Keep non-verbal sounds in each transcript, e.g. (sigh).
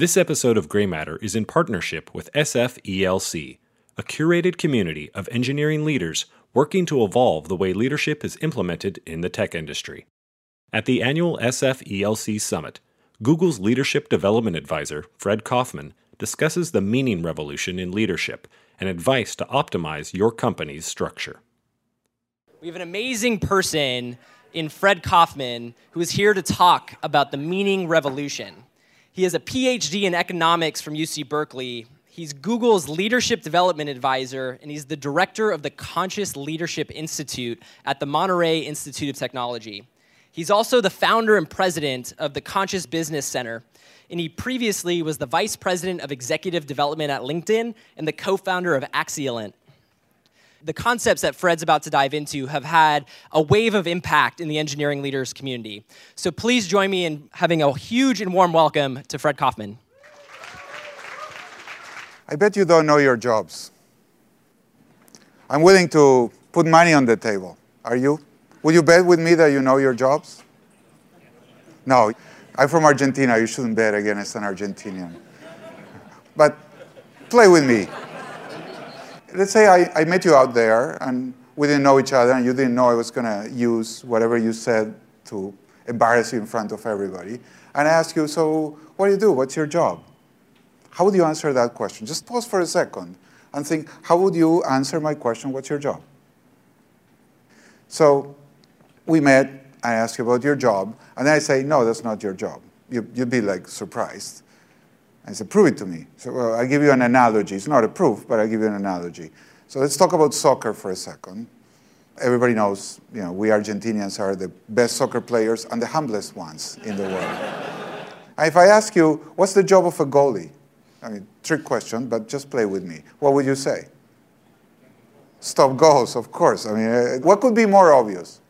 This episode of Greymatter is in partnership with SFELC, a curated community of engineering leaders working to evolve the way leadership is implemented in the tech industry. At the annual SFELC Summit, Google's Leadership Development Advisor, Fred Kofman, discusses the meaning revolution in leadership and advice to optimize your company's structure. We have an amazing person in Fred Kofman who is here to talk about the meaning revolution. He has a PhD in economics from UC Berkeley. He's Google's leadership development advisor, and he's the director of the Conscious Leadership Institute at the Monterrey Institute of Technology. He's also the founder and president of the Conscious Business Center, and he previously was the vice president of executive development at LinkedIn and the co founder of Axialent. The concepts that Fred's about to dive into have had a wave of impact in the engineering leaders community. So please join me in having a huge and warm welcome to Fred Kofman. I bet you don't know your jobs. I'm willing to put money on the table. Are you? Will you bet with me that you know your jobs? No. I'm from Argentina. You shouldn't bet against an Argentinian. But play with me. Let's say I, I met you out there and we didn't know each other and you didn't know I was going to use whatever you said to embarrass you in front of everybody. And I ask you, so what do you do? What's your job? How would you answer that question? Just pause for a second and think, how would you answer my question, what's your job? So we met, I ask you about your job, and then I say, no, that's not your job. You, would be like surprised. I said, prove it to me. So well, I'll give you an analogy. It's not a proof, but I'll give you an analogy. So let's talk about soccer for a second. Everybody knows, you know, we Argentinians are the best soccer players and the humblest ones in the world. if I ask you, what's the job of a goalie? I mean, trick question, but just play with me. What would you say? Stop goals, of course. I mean, uh, what could be more obvious?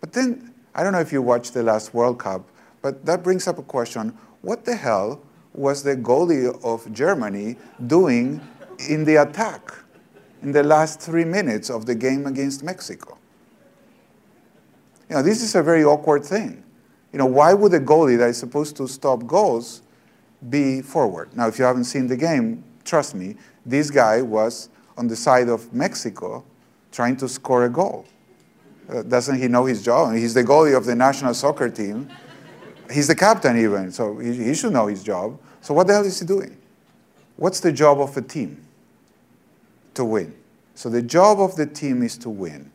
But then, I don't know if you watched the last World Cup, but that brings up a question. What the hell was the goalie of Germany doing in the attack in the last three minutes of the game against Mexico? You know, this is a very awkward thing. You know, why would a goalie that is supposed to stop goals be forward? Now, if you haven't seen the game, trust me, this guy was on the side of Mexico trying to score a goal. Uh, doesn't he know his job? He's the goalie of the national soccer team. He's the captain, even, so he, he should know his job. So, what the hell is he doing? What's the job of a team? To win. So, the job of the team is to win.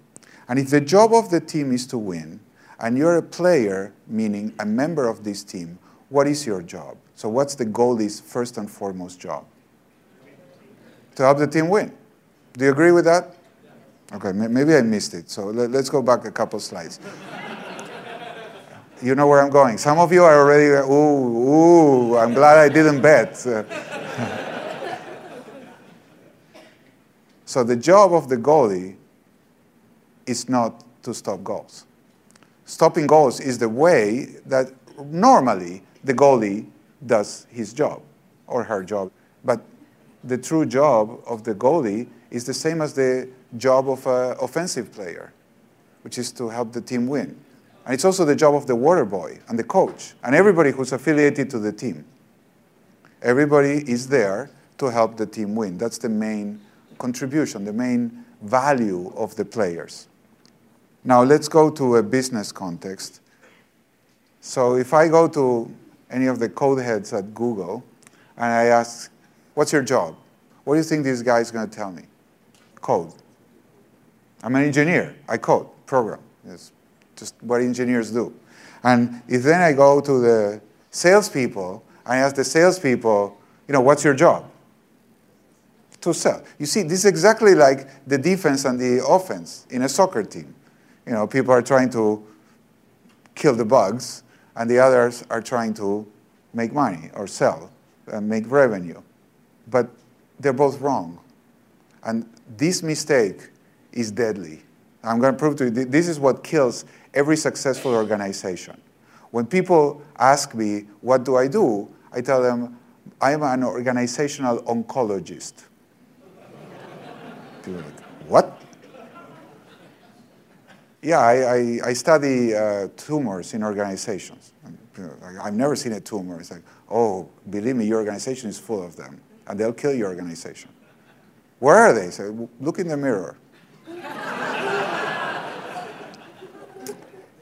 And if the job of the team is to win, and you're a player, meaning a member of this team, what is your job? So, what's the goalie's first and foremost job? To help the team win. Do you agree with that? Okay, maybe I missed it. So let, us go back a couple slides. You know where I'm going. Some of you are already, ooh, ooh, I'm glad I didn't bet. (laughs) so the job of the goalie is not to stop goals. Stopping goals is the way that normally the goalie does his job or her job. But the true job of the goalie is the same as the job of an offensive player, which is to help the team win. And it's also the job of the water boy and the coach and everybody who's affiliated to the team. Everybody is there to help the team win. That's the main contribution, the main value of the players. Now let's go to a business context. So if I go to any of the code heads at Google and I ask, what's your job? What do you think this guy is going to tell me? Code. I'm an engineer. I code, program. It's just what engineers do. And if then I go to the salespeople, I ask the salespeople, you know, what's your job? To sell. You see, this is exactly like the defense and the offense in a soccer team. You know, people are trying to kill the bugs, and the others are trying to make money or sell and make revenue. But they're both wrong. And this mistake is deadly. I'm going to prove to you this is what kills every successful organization. When people ask me, what do I do? I tell them, I'm an organizational oncologist. (laughs) like, what? Yeah, I, I, I study uh, tumors in organizations. I've never seen a tumor. It's like, oh, believe me, your organization is full of them, and they'll kill your organization. Where are they? Say, look in the mirror.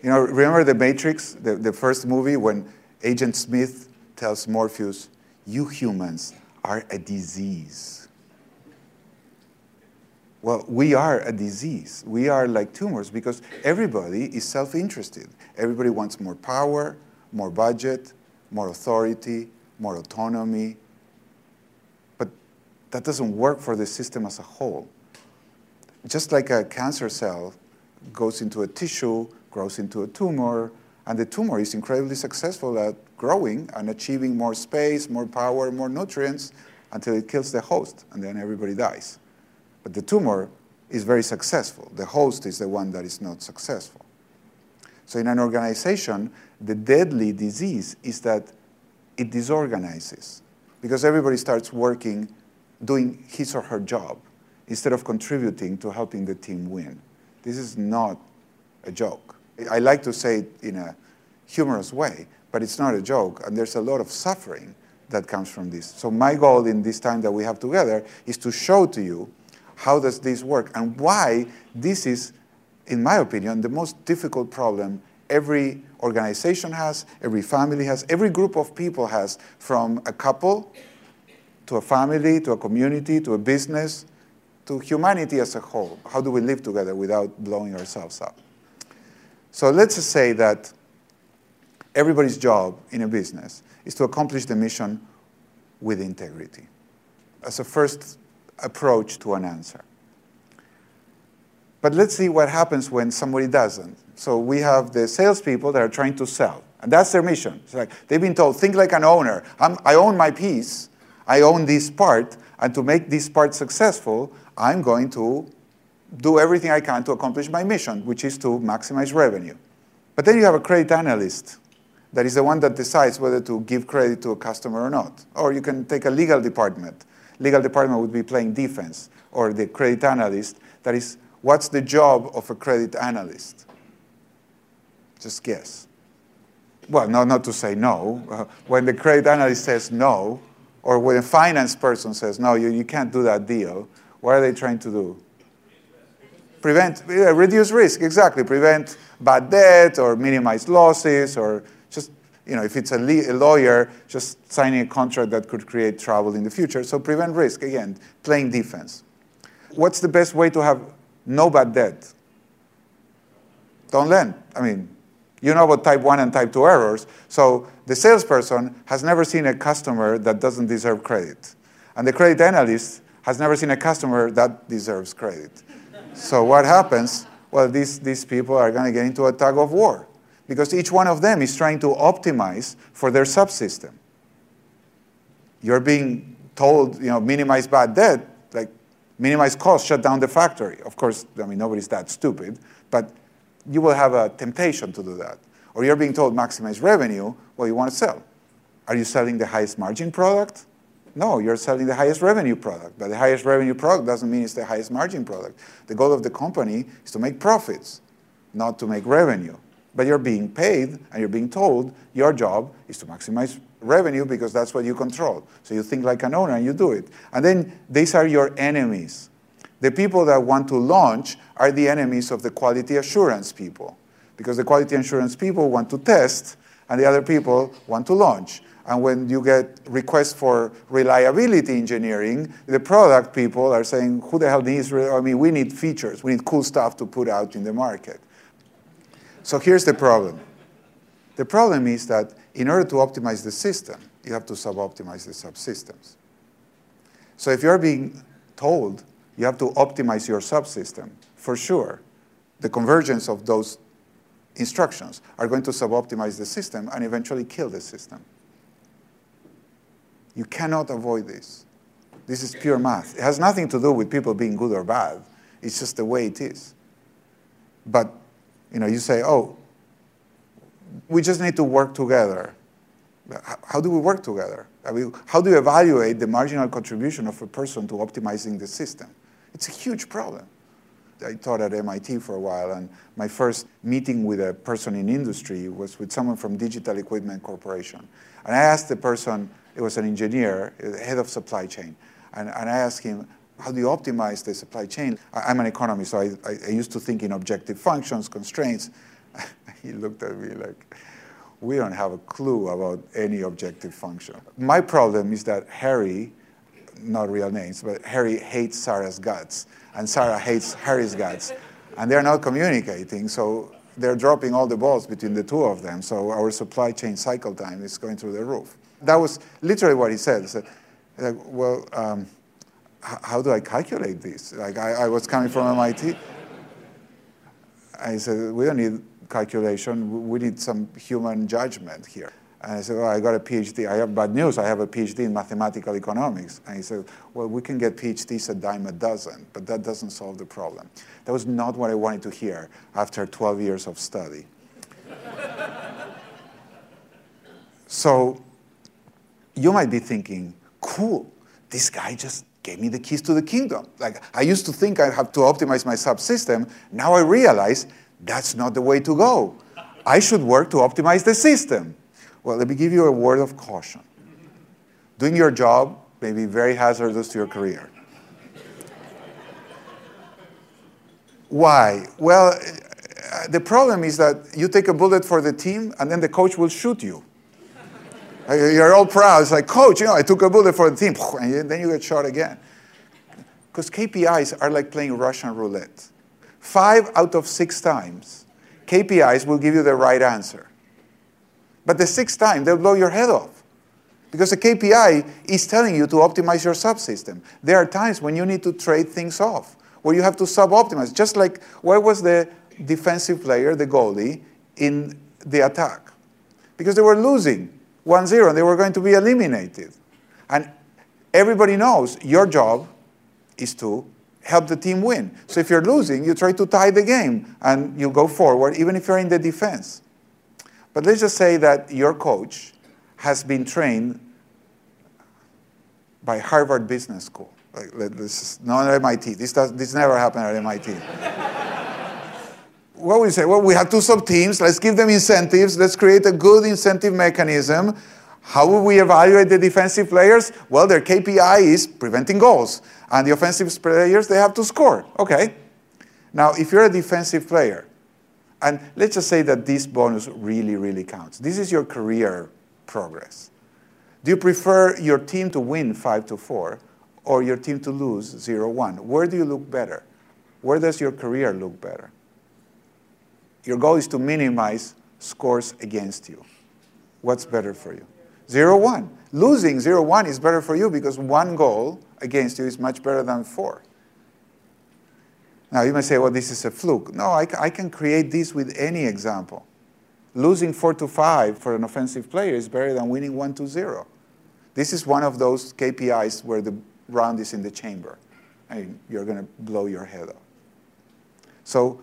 You know, remember the Matrix, the, the first movie, when Agent Smith tells Morpheus, you humans are a disease. Well, we are a disease. We are like tumors because everybody is self interested. Everybody wants more power, more budget, more authority, more autonomy. But that doesn't work for the system as a whole. Just like a cancer cell goes into a tissue, grows into a tumor, and the tumor is incredibly successful at growing and achieving more space, more power, more nutrients until it kills the host, and then everybody dies. But the tumor is very successful. The host is the one that is not successful. So in an organization, the deadly disease is that it disorganizes because everybody starts working, doing his or her job instead of contributing to helping the team win. This is not a joke. I like to say it in a humorous way, but it's not a joke, and there's a lot of suffering that comes from this. So my goal in this time that we have together is to show to you how does this work and why this is, in my opinion, the most difficult problem every organization has, every family has, every group of people has, from a couple to a family to a community to a business to humanity as a whole. How do we live together without blowing ourselves up? So let's say that everybody's job in a business is to accomplish the mission with integrity as a first approach to an answer. But let's see what happens when somebody doesn't. So we have the salespeople that are trying to sell, and that's their mission. It's like they've been told, think like an owner. I'm, I own my piece, I own this part, and to make this part successful, I'm going to do everything I can to accomplish my mission, which is to maximize revenue. But then you have a credit analyst that is the one that decides whether to give credit to a customer or not. Or you can take a legal department. Legal department would be playing defense, or the credit analyst. That is, what's the job of a credit analyst? Just guess. Well, no, not to say no. Uh, when the credit analyst says no, or when a finance person says no, you, you can't do that deal, what are they trying to do? Prevent, reduce risk, exactly. Prevent bad debt or minimize losses or just, you know, if it's a, a, lawyer, just signing a contract that could create trouble in the future. So prevent risk, again, playing defense. What's the best way to have no bad debt? Don't lend. I mean, you know about type 1 and type 2 errors. So the salesperson has never seen a customer that doesn't deserve credit. And the credit analyst has never seen a customer that deserves credit. So what happens? Well, these, these people are going to get into a tug of war because each one of them is trying to optimize for their subsystem. You're being told, you know, minimize bad debt, like minimize cost, shut down the factory. Of course, I mean, nobody's that stupid, but you will have a temptation to do that. Or you're being told maximize revenue, well, you want to sell. Are you selling the highest margin product? No, you're selling the highest revenue product. But the highest revenue product doesn't mean it's the highest margin product. The goal of the company is to make profits, not to make revenue. But you're being paid and you're being told your job is to maximize revenue because that's what you control. So you think like an owner and you do it. And then these are your enemies. The people that want to launch are the enemies of the quality assurance people because the quality assurance people want to test and the other people want to launch. And when you get requests for reliability engineering, the product people are saying, who the hell needs, I mean, we need features, we need cool stuff to put out in the market. So here's the problem. The problem is that in order to optimize the system, you have to sub-optimize the subsystems. So if you're being told you have to optimize your subsystem, for sure, the convergence of those instructions are going to sub-optimize the system and eventually kill the system. You cannot avoid this. This is pure math. It has nothing to do with people being good or bad. It's just the way it is. But you know, you say, oh, we just need to work together. How do we work together? I mean, how do you evaluate the marginal contribution of a person to optimizing the system? It's a huge problem. I taught at MIT for a while, and my first meeting with a person in industry was with someone from Digital Equipment Corporation. And I asked the person, it was an engineer, uh, head of supply chain, and, and I asked him, how do you optimize the supply chain? I, am an economist, so I, I, I used to think in objective functions, constraints. (laughs) he looked at me like, we don't have a clue about any objective function. My problem is that Harry, not real names, but Harry hates Sarah's guts, and Sarah hates Harry's guts. And they're not communicating, so they're dropping all the balls between the two of them, so our supply chain cycle time is going through the roof. That was literally what he said. He said, well, um, how do I calculate this? Like, I, I was coming from MIT. I said, we don't need calculation. We need some human judgment here. And I said, well, I got a PhD. I have bad news. I have a PhD in mathematical economics. And he said, well, we can get PhDs a dime a dozen, but that doesn't solve the problem. That was not what I wanted to hear after 12 years of study. (laughs) so you might be thinking, cool, this guy just gave me the keys to the kingdom. Like, I used to think I have to optimize my subsystem. Now I realize that's not the way to go. I should work to optimize the system. Well, let me give you a word of caution. Doing your job may be very hazardous to your career. Why? Well, the problem is that you take a bullet for the team and then the coach will shoot you. You're all proud. It's like, coach, you know, I took a bullet for the team. (laughs) And then you get shot again. Because KPIs are like playing Russian roulette. Five out of six times, KPIs will give you the right answer. But the sixth time, they'll blow your head off. Because the KPI is telling you to optimize your subsystem. There are times when you need to trade things off, where you have to sub-optimize. Just like where was the defensive player, the goalie, in the attack? Because they were losing 1-0 and they were going to be eliminated. And everybody knows your job is to help the team win. So if you're losing, you try to tie the game and you go forward, even if you're in the defense. But let's just say that your coach has been trained by Harvard Business School. Like, this is not MIT. This, does, this never happened at MIT. What we say? Well, we have two sub teams. Let's give them incentives. Let's create a good incentive mechanism. How will we evaluate the defensive players? Well, their KPI is preventing goals. And the offensive players, they have to score. Okay. Now, if you're a defensive player, and let's just say that this bonus really, really counts. This is your career progress. Do you prefer your team to win 5 to 4 or your team to lose 0 1? Where do you look better? Where does your career look better? Your goal is to minimize scores against you. What's better for you? 0 1. Losing 0 1 is better for you because one goal against you is much better than four. Now, you may say, well, this is a fluke. No, I, I can create this with any example. Losing 4 to 5 for an offensive player is better than winning 1 to 0. This is one of those KPIs where the round is in the chamber. and you're going to blow your head off. So,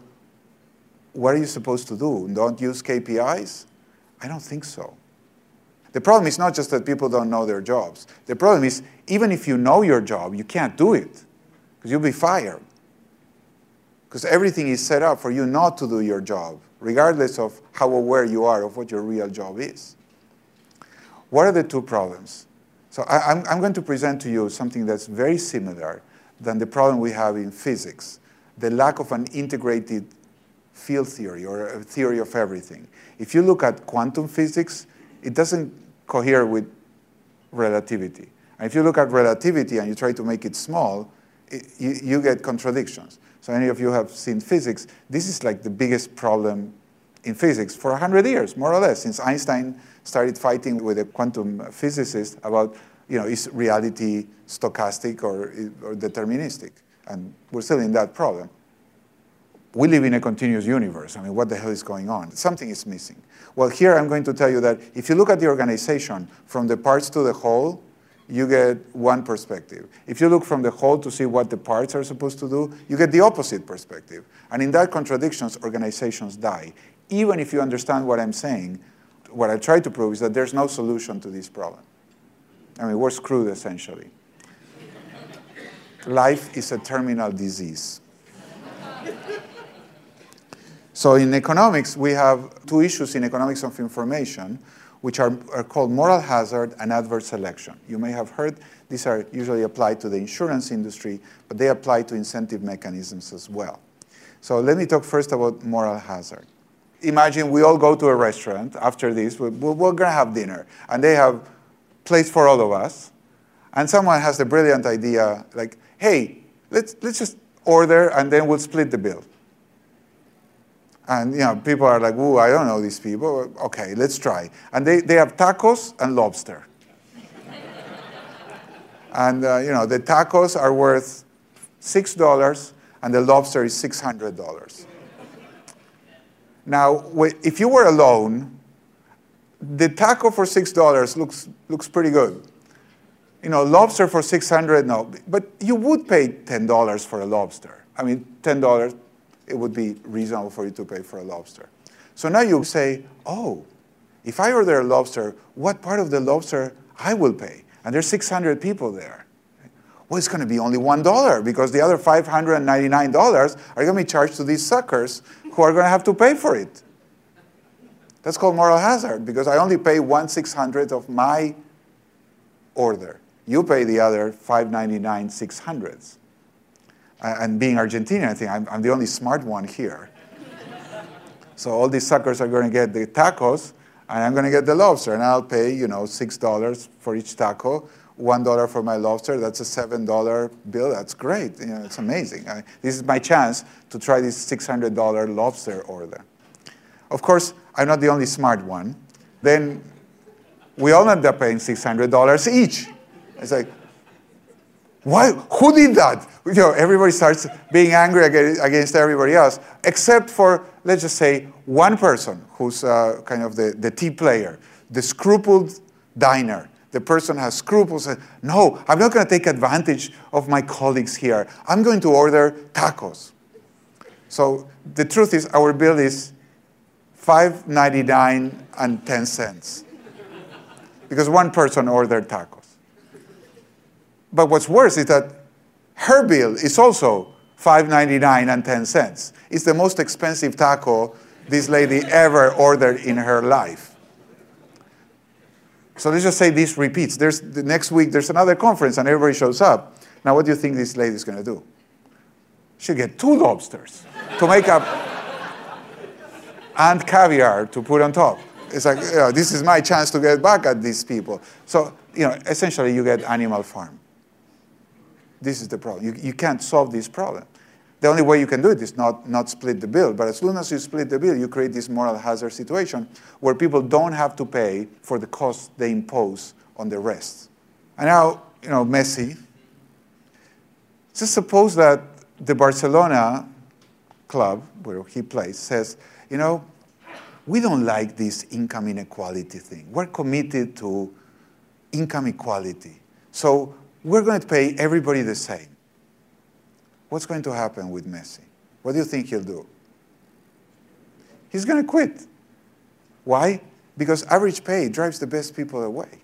what are you supposed to do? Don't use KPIs? I don't think so. The problem is not just that people don't know their jobs. The problem is, even if you know your job, you can't do it because you'll be fired. Because everything is set up for you not to do your job, regardless of how aware you are of what your real job is. What are the two problems? So I, am I'm, I'm going to present to you something that's very similar than the problem we have in physics, the lack of an integrated field theory or a theory of everything. If you look at quantum physics, it doesn't cohere with relativity. And if you look at relativity and you try to make it small, it, you, you get contradictions. So any of you have seen physics, this is like the biggest problem in physics for 100 years, more or less, since Einstein started fighting with a quantum physicist about, you know, is reality stochastic or, or deterministic? And we're still in that problem. We live in a continuous universe. I mean, what the hell is going on? Something is missing. Well, here I'm going to tell you that if you look at the organization from the parts to the whole, you get one perspective. If you look from the whole to see what the parts are supposed to do, you get the opposite perspective. And in that contradictions, organizations die. Even if you understand what I'm saying, what I try to prove is that there's no solution to this problem. I mean, we're screwed essentially. Life is a terminal disease. So in economics, we have two issues in economics of information, which are, are called moral hazard and adverse selection. You may have heard these are usually applied to the insurance industry, but they apply to incentive mechanisms as well. So let me talk first about moral hazard. Imagine we all go to a restaurant after this, we're, we're going to have dinner, and they have place for all of us, and someone has the brilliant idea, like, hey, let's, let's just order and then we'll split the bill. And you know, people are like, ooh, I don't know these people. Okay, let's try. And they, they have tacos and lobster. (laughs) and uh, you know, the tacos are worth $6 and the lobster is $600. now, if you were alone, the taco for $6 looks, looks pretty good. You know, lobster for 600 no. But you would pay $10 for a lobster. I mean, $10 it would be reasonable for you to pay for a lobster. So now you say, oh, if I order a lobster, what part of the lobster I will pay? And there's 600 people there. Well, it's going to be only $1 because the other $599 are going to be charged to these suckers who are going to have to pay for it. That's called moral hazard because I only pay 1 600th of my order. You pay the other 599 600ths and being Argentinian, I think I'm, I'm the only smart one here. so all these suckers are going to get the tacos, and I'm going to get the lobster, and I'll pay, you know, $6 for each taco, $1 for my lobster. That's a $7 bill. That's great. You know, it's amazing. I, this is my chance to try this $600 lobster order. Of course, I'm not the only smart one. Then we all end up paying $600 each. It's like, why? Who did that? You know, everybody starts being angry against everybody else, except for, let's just say, one person who's uh, kind of the, the tea player, the scrupled diner. The person has scruples. And, no, I'm not going to take advantage of my colleagues here. I'm going to order tacos. So the truth is, our bill is $5.99 and 10 cents because one person ordered tacos. But what's worse is that her bill is also $5.99 and 10 cents. It's the most expensive taco this lady ever ordered in her life. So let's just say this repeats. There's, the next week there's another conference and everybody shows up. Now, what do you think this lady is going to do? She'll get two lobsters to make up and caviar to put on top. It's like, you know, this is my chance to get back at these people. So, you know, essentially you get animal farm. This is the problem. You, you can't solve this problem. The only way you can do it is not, not split the bill. But as soon as you split the bill, you create this moral hazard situation where people don't have to pay for the cost they impose on the rest. And now, you know, Messi. Just suppose that the Barcelona club where he plays says, you know, we don't like this income inequality thing. We're committed to income equality. So we're going to pay everybody the same. What's going to happen with Messi? What do you think he'll do? He's going to quit. Why? Because average pay drives the best people away.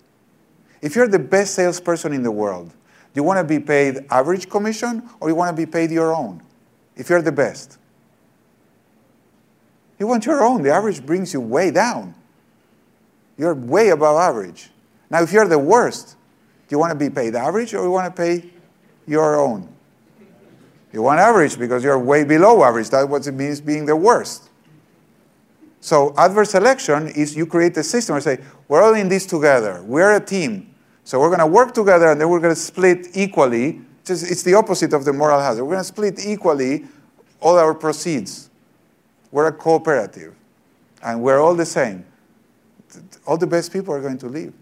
If you're the best salesperson in the world, do you want to be paid average commission or do you want to be paid your own? If you're the best. You want your own. The average brings you way down. You're way above average. Now, if you're the worst, you want to be paid average or you want to pay your own? You want average because you're way below average. That's what it means being the worst. So adverse selection is you create a system and say, we're all in this together. We're a team. So we're going to work together and then we're going to split equally. It's the opposite of the moral hazard. We're going to split equally all our proceeds. We're a cooperative. And we're all the same. All the best people are going to leave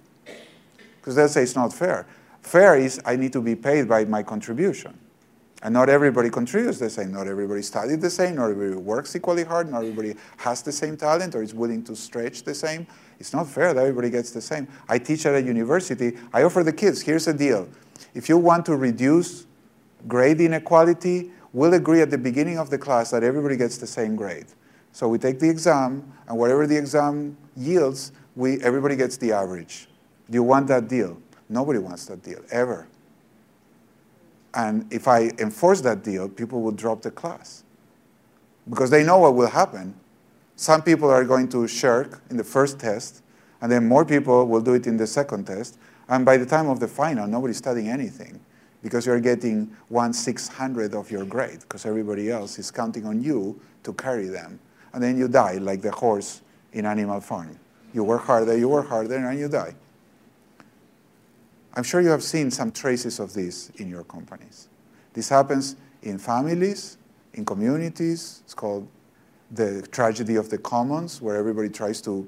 because they'll say it's not fair. Fair is I need to be paid by my contribution. And not everybody contributes the same. Not everybody studied the same. Not everybody works equally hard. Not everybody has the same talent or is willing to stretch the same. It's not fair that everybody gets the same. I teach at a university. I offer the kids here's the deal. If you want to reduce grade inequality, we'll agree at the beginning of the class that everybody gets the same grade. So we take the exam, and whatever the exam yields, we, everybody gets the average. Do you want that deal? Nobody wants that deal, ever. And if I enforce that deal, people will drop the class. Because they know what will happen. some people are going to shirk in the first test, and then more people will do it in the second test. And by the time of the final, nobody's studying anything because you're getting one six hundred of your grade because everybody else is counting on you to carry them. And then you die like the horse in Animal Farm. You work harder, you work harder, and you die. I'm sure you have seen some traces of this in your companies. This happens in families, in communities. It's called the tragedy of the commons, where everybody tries to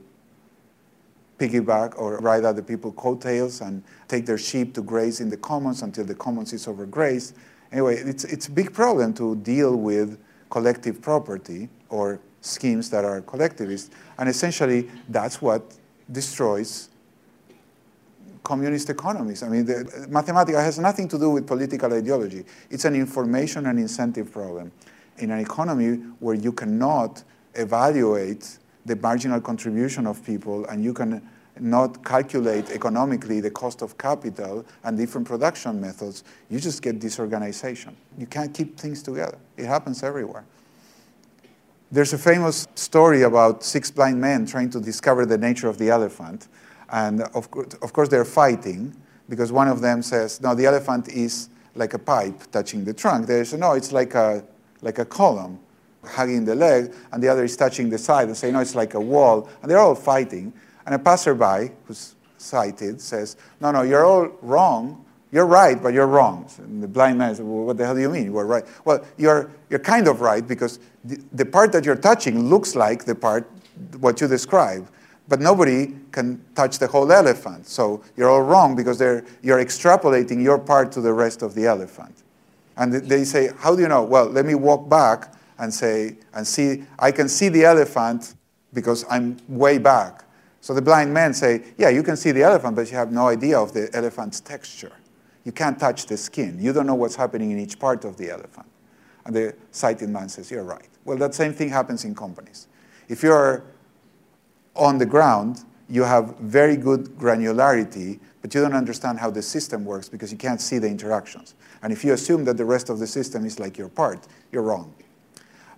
piggyback or ride other people's coattails and take their sheep to graze in the commons until the commons is overgrazed. Anyway, it's, it's a big problem to deal with collective property or schemes that are collectivist. And essentially, that's what destroys communist economies. I mean, the, has nothing to do with political ideology. It's an information and incentive problem. In an economy where you cannot evaluate the marginal contribution of people and you can not calculate economically the cost of capital and different production methods, you just get disorganization. You can't keep things together. It happens everywhere. There's a famous story about six blind men trying to discover the nature of the elephant. And of, of course, they're fighting because one of them says, no, the elephant is like a pipe touching the trunk. They say, no, it's like a, like a column hugging the leg. And the other is touching the side and say, no, it's like a wall. And they're all fighting. And a passerby who's sighted says, no, no, you're all wrong. You're right, but you're wrong. And the blind man says, well, what the hell do you mean you were right? Well, you're, you're kind of right because the, the part that you're touching looks like the part, what you describe but nobody can touch the whole elephant. So you're all wrong because you're extrapolating your part to the rest of the elephant. And they say, how do you know? Well, let me walk back and say, and see, I can see the elephant because I'm way back. So the blind men say, yeah, you can see the elephant, but you have no idea of the elephant's texture. You can't touch the skin. You don't know what's happening in each part of the elephant. And the sighted man says, you're right. Well, that same thing happens in companies. If you're on the ground, you have very good granularity, but you don't understand how the system works because you can't see the interactions. And if you assume that the rest of the system is like your part, you're wrong.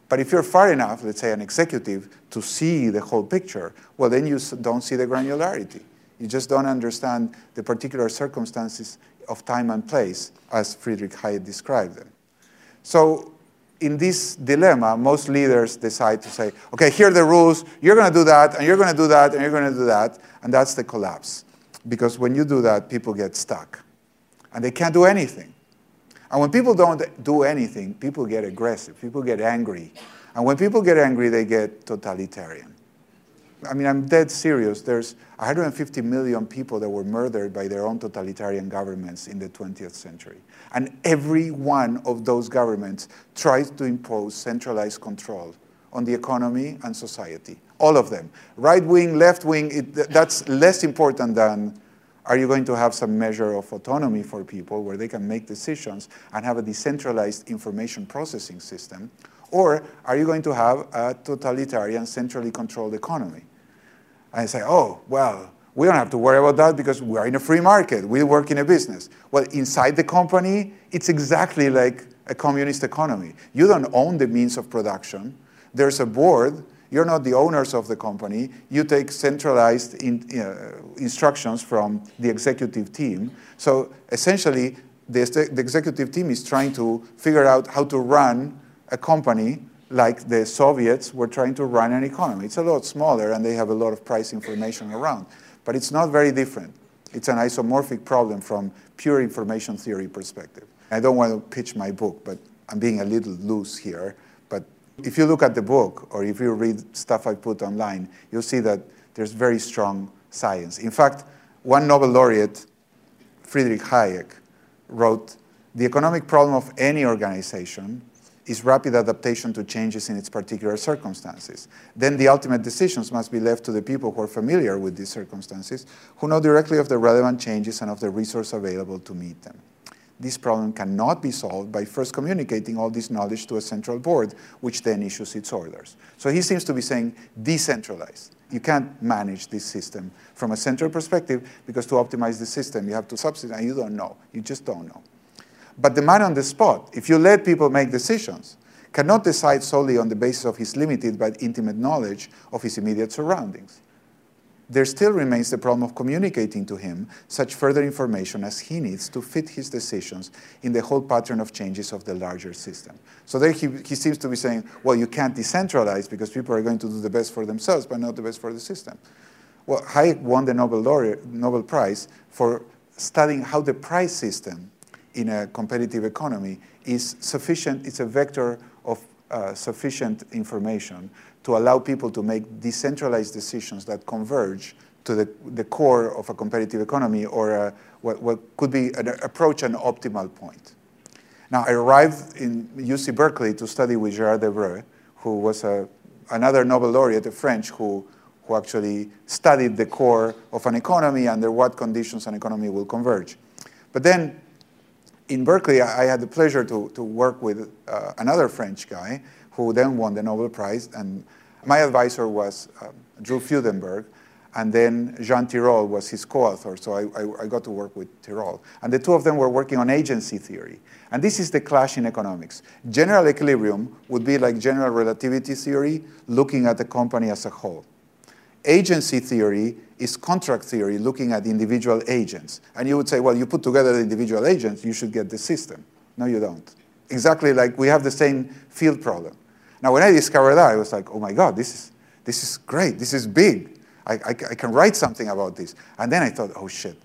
But if you're far enough, let's say an executive, to see the whole picture, well, then you don't see the granularity. You just don't understand the particular circumstances of time and place as Friedrich Hayek described them. So in this dilemma, most leaders decide to say, okay, here are the rules, you're going to do that, and you're going to do that, and you're going to do that. And that's the collapse. Because when you do that, people get stuck. And they can't do anything. And when people don't do anything, people get aggressive, people get angry. And when people get angry, they get totalitarian. I mean, I'm dead serious. There's 150 million people that were murdered by their own totalitarian governments in the 20th century. And every one of those governments tries to impose centralized control on the economy and society. All of them. Right wing, left wing, that's less important than are you going to have some measure of autonomy for people where they can make decisions and have a decentralized information processing system? Or are you going to have a totalitarian, centrally controlled economy? and say, oh, well, we don't have to worry about that because we're in a free market. We work in a business. Well, inside the company, it's exactly like a communist economy. You don't own the means of production. There's a board. You're not the owners of the company. You take centralized in, uh, instructions from the executive team. So essentially, the, the executive team is trying to figure out how to run a company like the Soviets were trying to run an economy. It's a lot smaller and they have a lot of price information around. But it's not very different. It's an isomorphic problem from pure information theory perspective. I don't want to pitch my book, but I'm being a little loose here. But if you look at the book or if you read stuff I put online, you'll see that there's very strong science. In fact, one Nobel laureate, Friedrich Hayek, wrote, the economic problem of any organization is rapid adaptation to changes in its particular circumstances. Then the ultimate decisions must be left to the people who are familiar with these circumstances, who know directly of the relevant changes and of the resource available to meet them. This problem cannot be solved by first communicating all this knowledge to a central board, which then issues its orders. So he seems to be saying decentralized. You can't manage this system from a central perspective because to optimize the system, you have to subsidize. And you don't know. You just don't know. But the man on the spot, if you let people make decisions, cannot decide solely on the basis of his limited but intimate knowledge of his immediate surroundings. There still remains the problem of communicating to him such further information as he needs to fit his decisions in the whole pattern of changes of the larger system. So there he, he seems to be saying, well, you can't decentralize because people are going to do the best for themselves, but not the best for the system. Well, Hayek won the Nobel, Nobel Prize for studying how the price system in a competitive economy is sufficient, it's a vector of uh, sufficient information to allow people to make decentralized decisions that converge to the, the core of a competitive economy or a, what, what could be an approach an optimal point. Now, I arrived in UC Berkeley to study with Gérard Debreu, who was a, another Nobel laureate, a French, who, who actually studied the core of an economy, under what conditions an economy will converge. But then in Berkeley, I had the pleasure to, to work with uh, another French guy who then won the Nobel Prize. And my advisor was uh, Drew Fudenberg, and then Jean Tirole was his co-author, so I, I, I, got to work with Tirole. And the two of them were working on agency theory. And this is the clash in economics. General equilibrium would be like general relativity theory, looking at the company as a whole. Agency theory is contract theory, looking at individual agents. And you would say, well, you put together the individual agents, you should get the system. No, you don't. Exactly like we have the same field problem. Now, when I discovered that, I was like, oh my God, this is, this is great. This is big. I, I, I can write something about this. And then I thought, oh shit,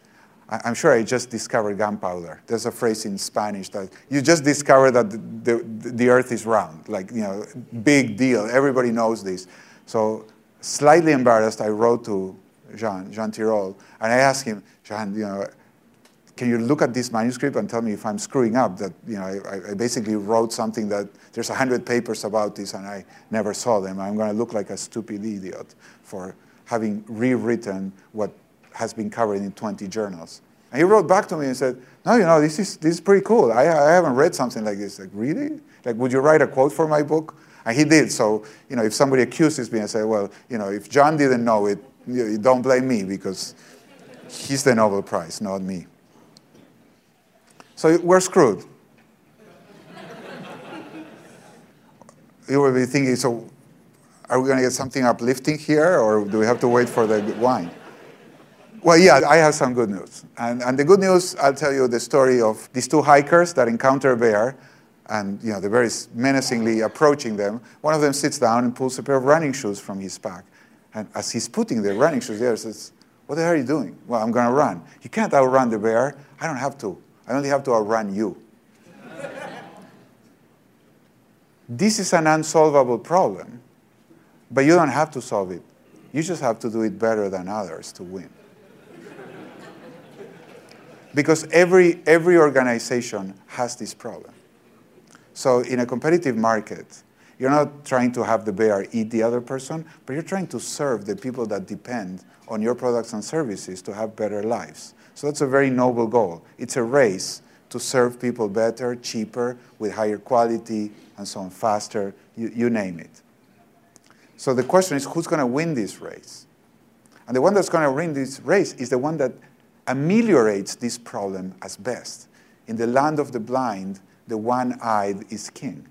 I, am sure I just discovered gunpowder. There's a phrase in Spanish that you just discovered that the, the, the earth is round. Like, you know, big deal. Everybody knows this. So, slightly embarrassed, I wrote to Jean, Jean Tirole, and I asked him, Jean, you know, can you look at this manuscript and tell me if I'm screwing up? That you know, I, I basically wrote something that there's a hundred papers about this and I never saw them. I'm going to look like a stupid idiot for having rewritten what has been covered in 20 journals. And he wrote back to me and said, "No, you know, this is this is pretty cool. I, I haven't read something like this. Like, really? Like, would you write a quote for my book?" And he did. So, you know, if somebody accuses me and say, "Well, you know, if John didn't know it, you don't blame me because he's the Nobel Prize, not me." So we're screwed. you will be thinking, so are we going to get something uplifting here, or do we have to wait for the wine? Well, yeah, I have some good news. And, and the good news, I'll tell you the story of these two hikers that encounter a bear, and you know, the bear is menacingly approaching them. One of them sits down and pulls a pair of running shoes from his pack. And as he's putting the running shoes there, says, What the hell are you doing? Well, I'm going to run. You can't outrun the bear. I don't have to. I only have to outrun you. this is an unsolvable problem, but you don't have to solve it. You just have to do it better than others to win. because every, every organization has this problem. So in a competitive market, you're not trying to have the bear eat the other person, but you're trying to serve the people that depend on your products and services to have better lives. So that's a very noble goal. It's a race to serve people better, cheaper, with higher quality, and so on, faster, you, you name it. So the question is who's going to win this race? And the one that's going to win this race is the one that ameliorates this problem as best. In the land of the blind, the one eyed is king.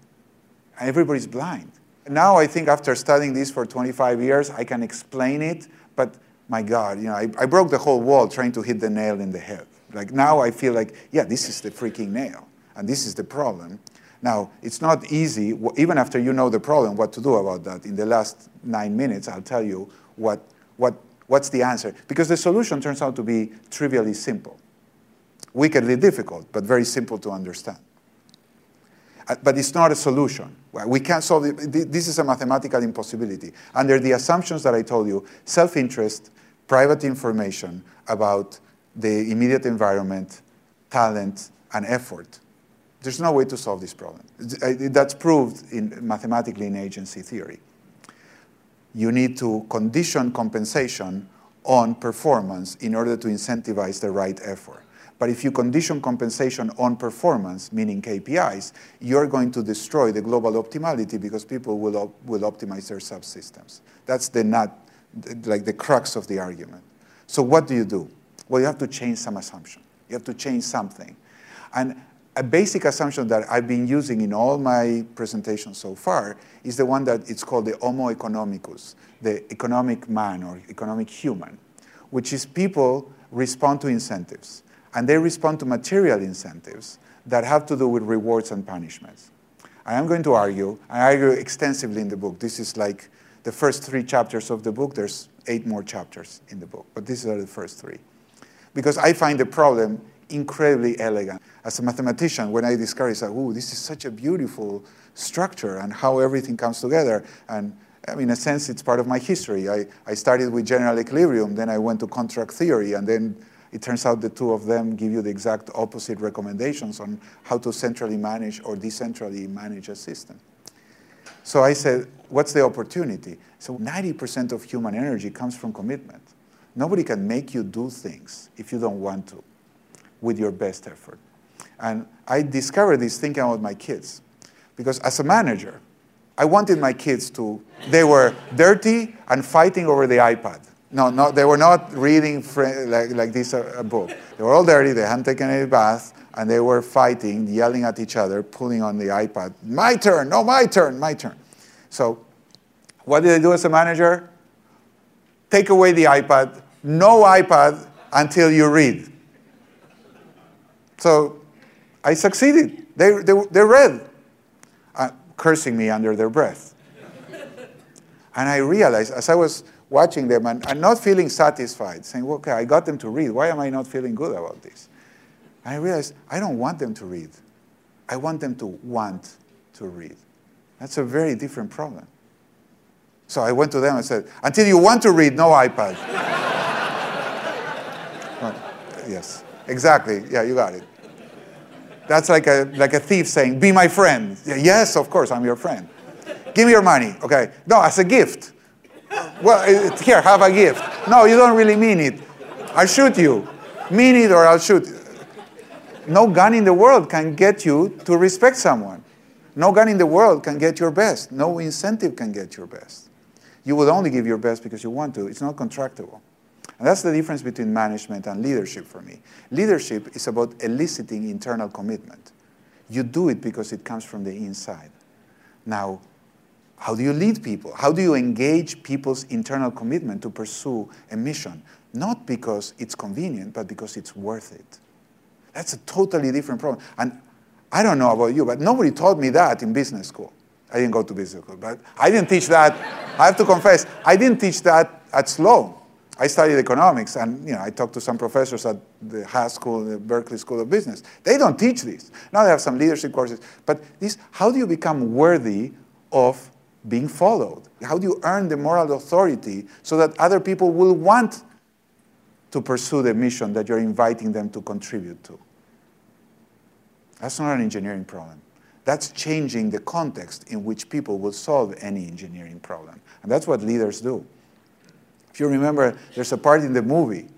Everybody's blind. Now I think after studying this for 25 years, I can explain it, but my God, you know, I, I broke the whole wall trying to hit the nail in the head. Like now I feel like, yeah, this is the freaking nail, and this is the problem. Now, it's not easy, even after you know the problem, what to do about that. In the last nine minutes, I'll tell you what, what, what's the answer. Because the solution turns out to be trivially simple. Wickedly difficult, but very simple to understand. But it's not a solution. We can't solve it. This is a mathematical impossibility. Under the assumptions that I told you, self interest private information about the immediate environment, talent, and effort. There's no way to solve this problem. That's proved in, mathematically in agency theory. You need to condition compensation on performance in order to incentivize the right effort. But if you condition compensation on performance, meaning KPIs, you're going to destroy the global optimality because people will, op will optimize their subsystems. That's the nut like the crux of the argument. So what do you do? Well, you have to change some assumption. You have to change something. And a basic assumption that I've been using in all my presentations so far is the one that it's called the Homo economicus, the economic man or economic human, which is people respond to incentives. And they respond to material incentives that have to do with rewards and punishments. I am going to argue, I argue extensively in the book. This is like the first three chapters of the book. There's eight more chapters in the book, but these are the first three. Because I find the problem incredibly elegant. As a mathematician, when I discovered it, I oh, this is such a beautiful structure and how everything comes together. And I mean, in a sense, it's part of my history. I, I started with general equilibrium, then I went to contract theory, and then it turns out the two of them give you the exact opposite recommendations on how to centrally manage or decentrally manage a system. So I said, what's the opportunity? So 90% of human energy comes from commitment. Nobody can make you do things if you don't want to with your best effort. And I discovered this thinking about my kids. Because as a manager, I wanted my kids to, they were dirty and fighting over the iPad. No, no, they were not reading like, like this a, a book. They were all dirty, they hadn't taken any bath, and they were fighting, yelling at each other, pulling on the iPad. My turn, no, my turn, my turn. So, what did I do as a manager? Take away the iPad, no iPad until you read. So, I succeeded. They, they, they read, uh, cursing me under their breath. and I realized as I was watching them and, and not feeling satisfied, saying, well, okay, I got them to read. Why am I not feeling good about this? And I realized I don't want them to read. I want them to want to read. That's a very different problem. So I went to them and said, until you want to read, no iPad. (laughs) yes, exactly. Yeah, you got it. That's like a, like a thief saying, be my friend. Yes, of course, I'm your friend. Give me your money. Okay. No, as a gift. Well, here, have a gift. No, you don't really mean it. I'll shoot you. Mean it or I'll shoot. No gun in the world can get you to respect someone. No gun in the world can get your best. No incentive can get your best. You will only give your best because you want to. It's not contractable. And that's the difference between management and leadership for me. Leadership is about eliciting internal commitment. You do it because it comes from the inside. Now, how do you lead people? How do you engage people's internal commitment to pursue a mission? Not because it's convenient, but because it's worth it. That's a totally different problem. And I don't know about you, but nobody taught me that in business school. I didn't go to business school, but I didn't teach that. I have to confess, I didn't teach that at Sloan. I studied economics, and you know, I talked to some professors at the Haas School, the Berkeley School of Business. They don't teach this. Now they have some leadership courses, but this, how do you become worthy of being followed? How do you earn the moral authority so that other people will want to pursue the mission that you're inviting them to contribute to? That's not an engineering problem. That's changing the context in which people will solve any engineering problem. And that's what leaders do. If you remember, there's a part in the movie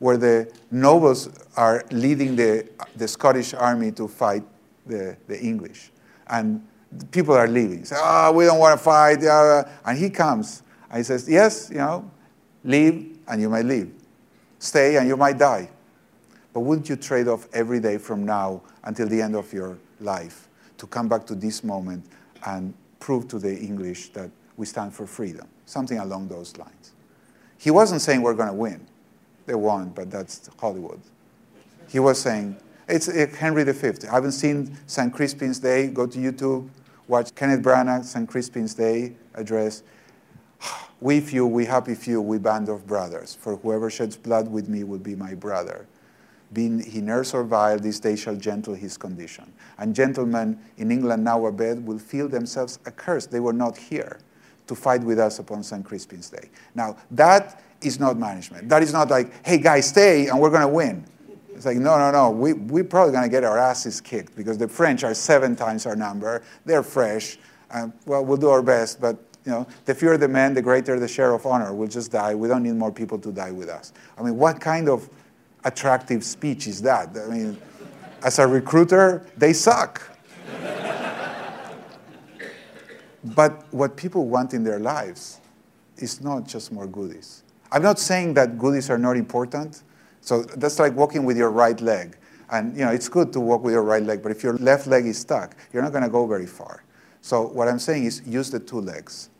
where the nobles are leading the, the Scottish army to fight the, the English. And people are leaving. Say, oh, we don't want to fight. And he comes and he says, yes, you know, leave and you might leave. Stay and you might die. But wouldn't you trade off every day from now until the end of your life to come back to this moment and prove to the English that we stand for freedom? Something along those lines. He wasn't saying we're going to win. They won, but that's Hollywood. He was saying, it's eh, Henry V. I haven't seen St. Crispin's Day. Go to YouTube, watch Kenneth Branagh's St. Crispin's Day address. (sighs) We few, we happy few, we band of brothers. For whoever sheds blood with me will be my brother. Being he nurse or vile, this day shall gentle his condition. And gentlemen in England now abed will feel themselves accursed. They were not here to fight with us upon St. Crispin's Day. Now, that is not management. That is not like, hey, guys, stay and we're going to win. It's like, no, no, no, we, we're probably going to get our asses kicked because the French are seven times our number. They're fresh. And, well, we'll do our best, but you know, the fewer the men, the greater the share of honor. We'll just die. We don't need more people to die with us. I mean, what kind of attractive speech is that? I mean, as a recruiter, they suck. (laughs) but what people want in their lives is not just more goodies. I'm not saying that goodies are not important. So that's like walking with your right leg. And you know, it's good to walk with your right leg, but if your left leg is stuck, you're not going to go very far. So what I'm saying is use the two legs.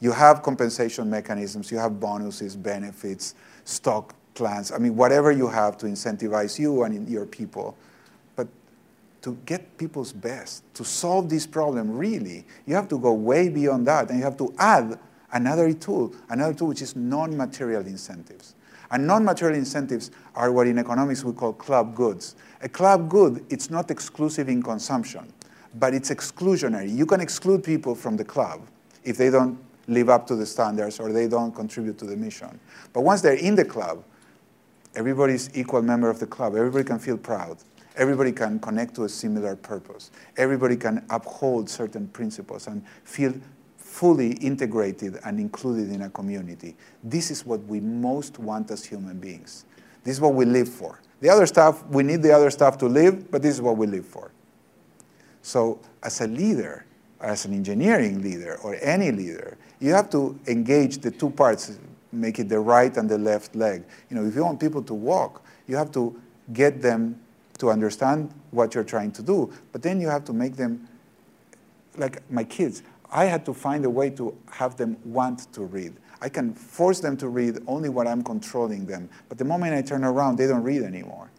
You have compensation mechanisms, you have bonuses, benefits, stock plans. I mean, whatever you have to incentivize you and your people. But to get people's best, to solve this problem really, you have to go way beyond that and you have to add another tool, another tool which is non-material incentives. And non-material incentives are what in economics we call club goods. A club good, it's not exclusive in consumption, but it's exclusionary. You can exclude people from the club if they don't live up to the standards or they don't contribute to the mission. But once they're in the club, everybody's equal member of the club. Everybody can feel proud. Everybody can connect to a similar purpose. Everybody can uphold certain principles and feel fully integrated and included in a community. This is what we most want as human beings. This is what we live for. The other stuff, we need the other stuff to live, but this is what we live for. So, as a leader, as an engineering leader or any leader, you have to engage the two parts, make it the right and the left leg. You know, if you want people to walk, you have to get them to understand what you're trying to do, but then you have to make them like my kids. I had to find a way to have them want to read. I can force them to read only when I'm controlling them. But the moment I turn around, they don't read anymore.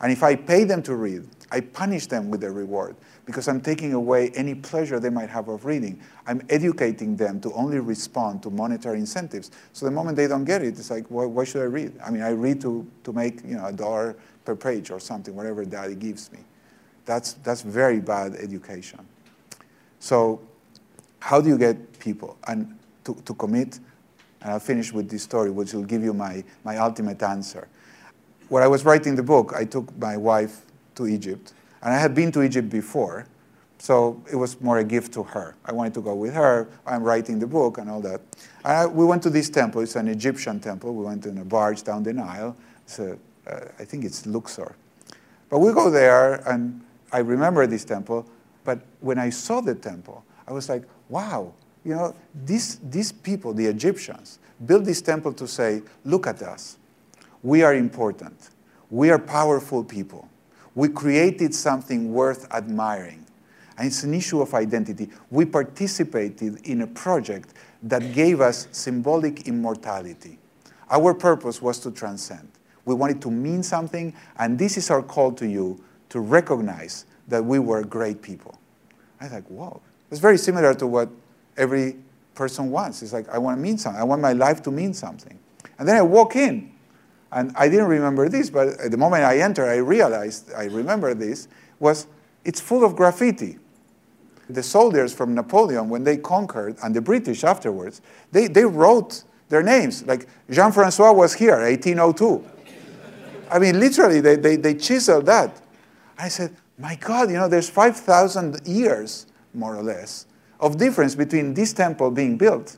And if I pay them to read, I punish them with a reward because I'm taking away any pleasure they might have of reading. I'm educating them to only respond to monetary incentives. So the moment they don't get it, it's like, well, why should I read? I mean, I read to, to make you know, a dollar per page or something, whatever daddy gives me. That's, that's very bad education. So how do you get people and to, to commit? And I'll finish with this story, which will give you my, my ultimate answer. When I was writing the book, I took my wife to Egypt. And I had been to Egypt before, so it was more a gift to her. I wanted to go with her. I'm writing the book and all that. I, we went to this temple. It's an Egyptian temple. We went in a barge down the Nile. It's a, uh, I think it's Luxor. But we go there, and I remember this temple. But when I saw the temple, I was like, wow, you know, these, these people, the Egyptians, built this temple to say, look at us. We are important. We are powerful people. We created something worth admiring. And it's an issue of identity. We participated in a project that gave us symbolic immortality. Our purpose was to transcend. We wanted to mean something, and this is our call to you to recognize that we were great people. I was like, whoa, it's very similar to what every person wants. It's like, I want to mean something. I want my life to mean something. And then I walk in, and I didn't remember this, but at the moment I entered, I realized, I remember this, was it's full of graffiti. The soldiers from Napoleon, when they conquered, and the British afterwards, they, they wrote their names. Like Jean-Francois was here, 1802. I mean, literally, they, they, they chiseled that. I said, my God, you know, there's 5,000 years more or less, of difference between this temple being built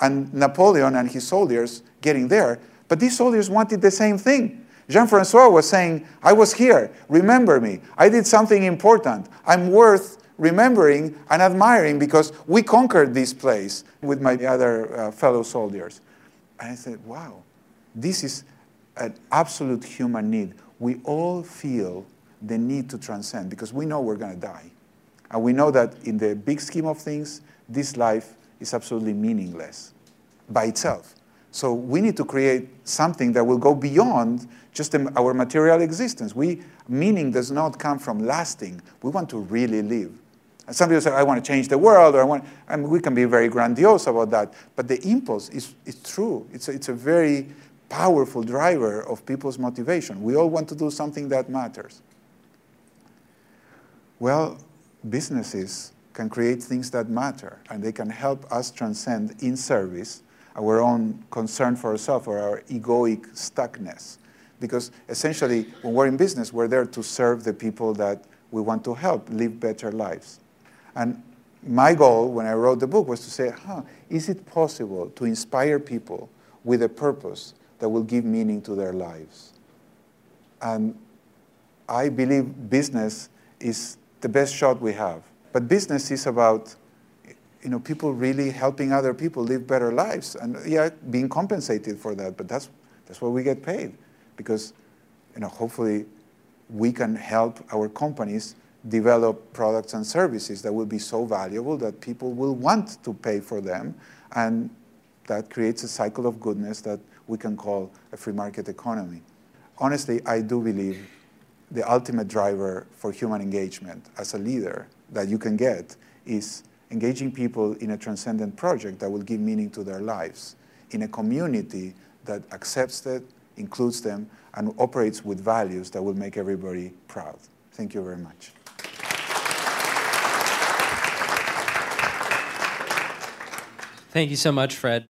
and Napoleon and his soldiers getting there. But these soldiers wanted the same thing. Jean Francois was saying, I was here, remember me. I did something important. I'm worth remembering and admiring because we conquered this place with my other uh, fellow soldiers. And I said, wow, this is an absolute human need. We all feel the need to transcend because we know we're going to die. And we know that in the big scheme of things, this life is absolutely meaningless by itself. So we need to create something that will go beyond just our material existence. We, meaning does not come from lasting. We want to really live. And some people say, I want to change the world, or I want, and we can be very grandiose about that. But the impulse is, is true. It's a, it's a very powerful driver of people's motivation. We all want to do something that matters. Well, businesses can create things that matter, and they can help us transcend in service our own concern for ourselves or our egoic stuckness. Because essentially, when we're in business, we're there to serve the people that we want to help live better lives. And my goal when I wrote the book was to say, huh, is it possible to inspire people with a purpose that will give meaning to their lives? And I believe business is the best shot we have. But business is about you know, people really helping other people live better lives. And yeah, being compensated for that, but that's, that's what we get paid. Because, you know, hopefully we can help our companies develop products and services that will be so valuable that people will want to pay for them. And that creates a cycle of goodness that we can call a free market economy. Honestly, I do believe the ultimate driver for human engagement as a leader that you can get is engaging people in a transcendent project that will give meaning to their lives, in a community that accepts it, includes them, and operates with values that will make everybody proud. Thank you very much. Thank you so much, Fred.